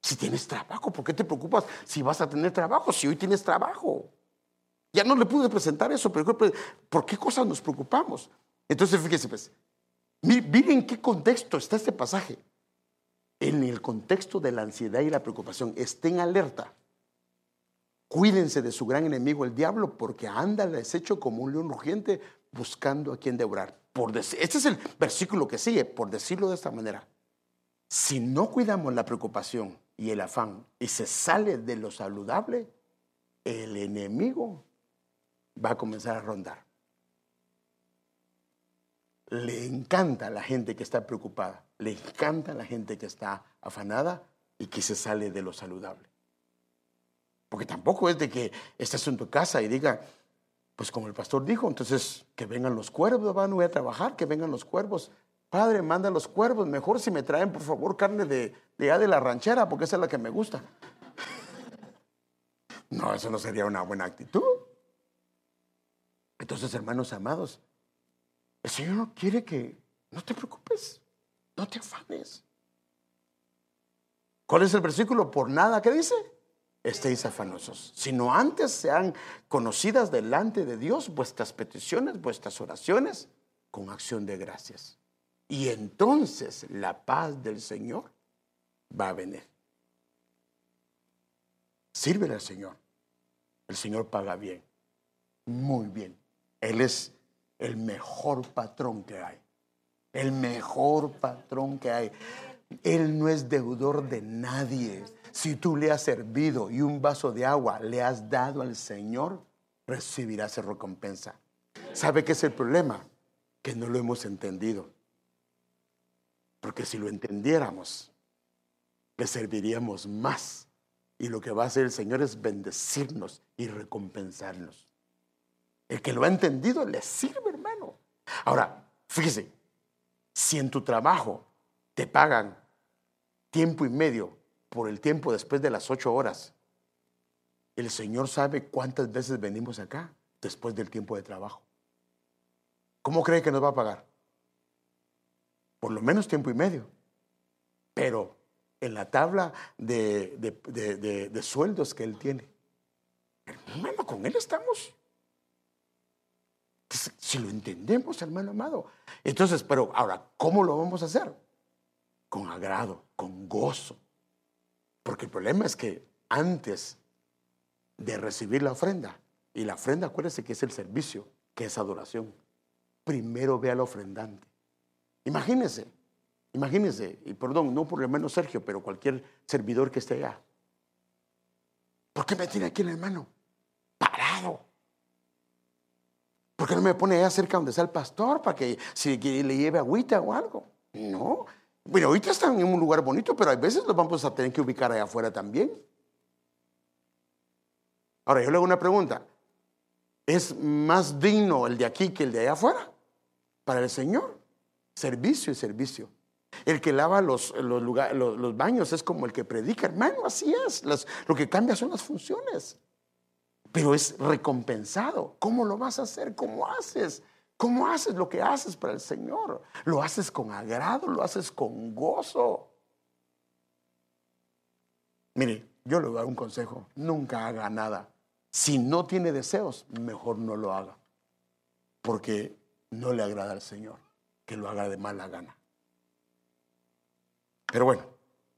Si tienes trabajo, ¿por qué te preocupas si vas a tener trabajo? Si hoy tienes trabajo. Ya no le pude presentar eso, pero ¿por qué cosas nos preocupamos? Entonces, fíjese, pues, miren en qué contexto está este pasaje. En el contexto de la ansiedad y la preocupación, estén alerta. Cuídense de su gran enemigo, el diablo, porque anda al acecho como un león rugiente buscando a quien devorar. Por este es el versículo que sigue, por decirlo de esta manera. Si no cuidamos la preocupación y el afán y se sale de lo saludable, el enemigo va a comenzar a rondar. Le encanta la gente que está preocupada, le encanta la gente que está afanada y que se sale de lo saludable. Porque tampoco es de que estés en tu casa y diga, pues como el pastor dijo, entonces que vengan los cuervos, van, voy a trabajar, que vengan los cuervos. Padre, manda los cuervos, mejor si me traen, por favor, carne de, de, de la ranchera, porque esa es la que me gusta. [LAUGHS] No, eso no sería una buena actitud. Entonces, hermanos amados, el Señor no quiere que no te preocupes, no te afanes. ¿Cuál es el versículo? Por nada, ¿qué dice? Estéis afanosos, sino antes sean conocidas delante de Dios vuestras peticiones, vuestras oraciones, con acción de gracias. Y entonces la paz del Señor va a venir. Sírvele al Señor. El Señor paga bien, muy bien. Él es el mejor patrón que hay. El mejor patrón que hay. Él no es deudor de nadie. Si tú le has servido y un vaso de agua le has dado al Señor, recibirás recompensa. ¿Sabe qué es el problema? Que no lo hemos entendido. Porque si lo entendiéramos, le serviríamos más. Y lo que va a hacer el Señor es bendecirnos y recompensarnos. El que lo ha entendido le sirve, hermano. Ahora, fíjese, si en tu trabajo te pagan tiempo y medio por el tiempo después de las ocho horas, el Señor sabe cuántas veces venimos acá después del tiempo de trabajo. ¿Cómo cree que nos va a pagar? Por lo menos tiempo y medio. Pero en la tabla de, de sueldos que Él tiene, hermano, con Él estamos. Si lo entendemos, hermano amado. Entonces, pero ahora, ¿cómo lo vamos a hacer? Con agrado, con gozo. Porque el problema es que antes de recibir la ofrenda, y la ofrenda, acuérdese que es el servicio, que es adoración, primero ve al ofrendante. Imagínese, imagínese, y perdón, no por lo menos Sergio, pero cualquier servidor que esté allá. ¿Por qué me tiene aquí en la mano? Parado. ¿Por qué no me pone allá cerca donde está el pastor para que si le lleve agüita o algo? No. Bueno, ahorita están en un lugar bonito, pero a veces los vamos a tener que ubicar allá afuera también. Ahora, yo le hago una pregunta. ¿Es más digno el de aquí que el de allá afuera? Para el Señor. Servicio y servicio. El que lava los, los, baños es como el que predica, hermano, así es. lo que cambia son las funciones pero es recompensado. ¿Cómo lo vas a hacer? ¿Cómo haces? ¿Cómo haces lo que haces para el Señor? Lo haces con agrado, lo haces con gozo. Mire, yo le doy un consejo, nunca haga nada. Si no tiene deseos, mejor no lo haga, porque no le agrada al Señor que lo haga de mala gana. Pero bueno,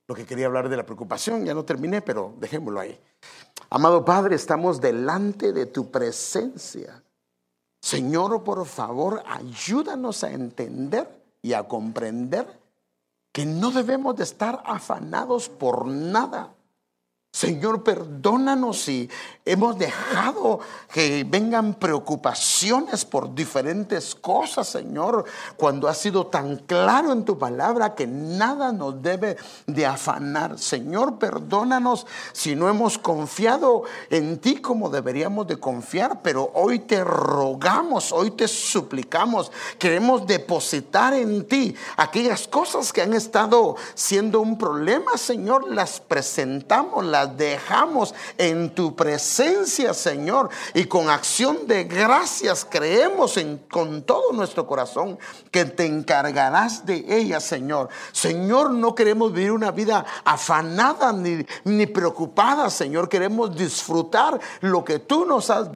lo que quería hablar de la preocupación, ya no terminé, pero dejémoslo ahí. Amado Padre, estamos delante de tu presencia. Señor, por favor, ayúdanos a entender y a comprender que no debemos de estar afanados por nada, Señor, perdónanos si hemos dejado que vengan preocupaciones por diferentes cosas, Señor, cuando has sido tan claro en tu palabra que nada nos debe de afanar. Señor, perdónanos si no hemos confiado en ti como deberíamos de confiar, pero hoy te rogamos, hoy te suplicamos, queremos depositar en ti aquellas cosas que han estado siendo un problema, Señor, las presentamos, las dejamos en tu presencia, Señor. Y con acción de gracias creemos en, con todo nuestro corazón que te encargarás de ellas, Señor. Señor, no queremos vivir una vida afanada ni, ni preocupada, Señor. Queremos disfrutar lo que tú nos has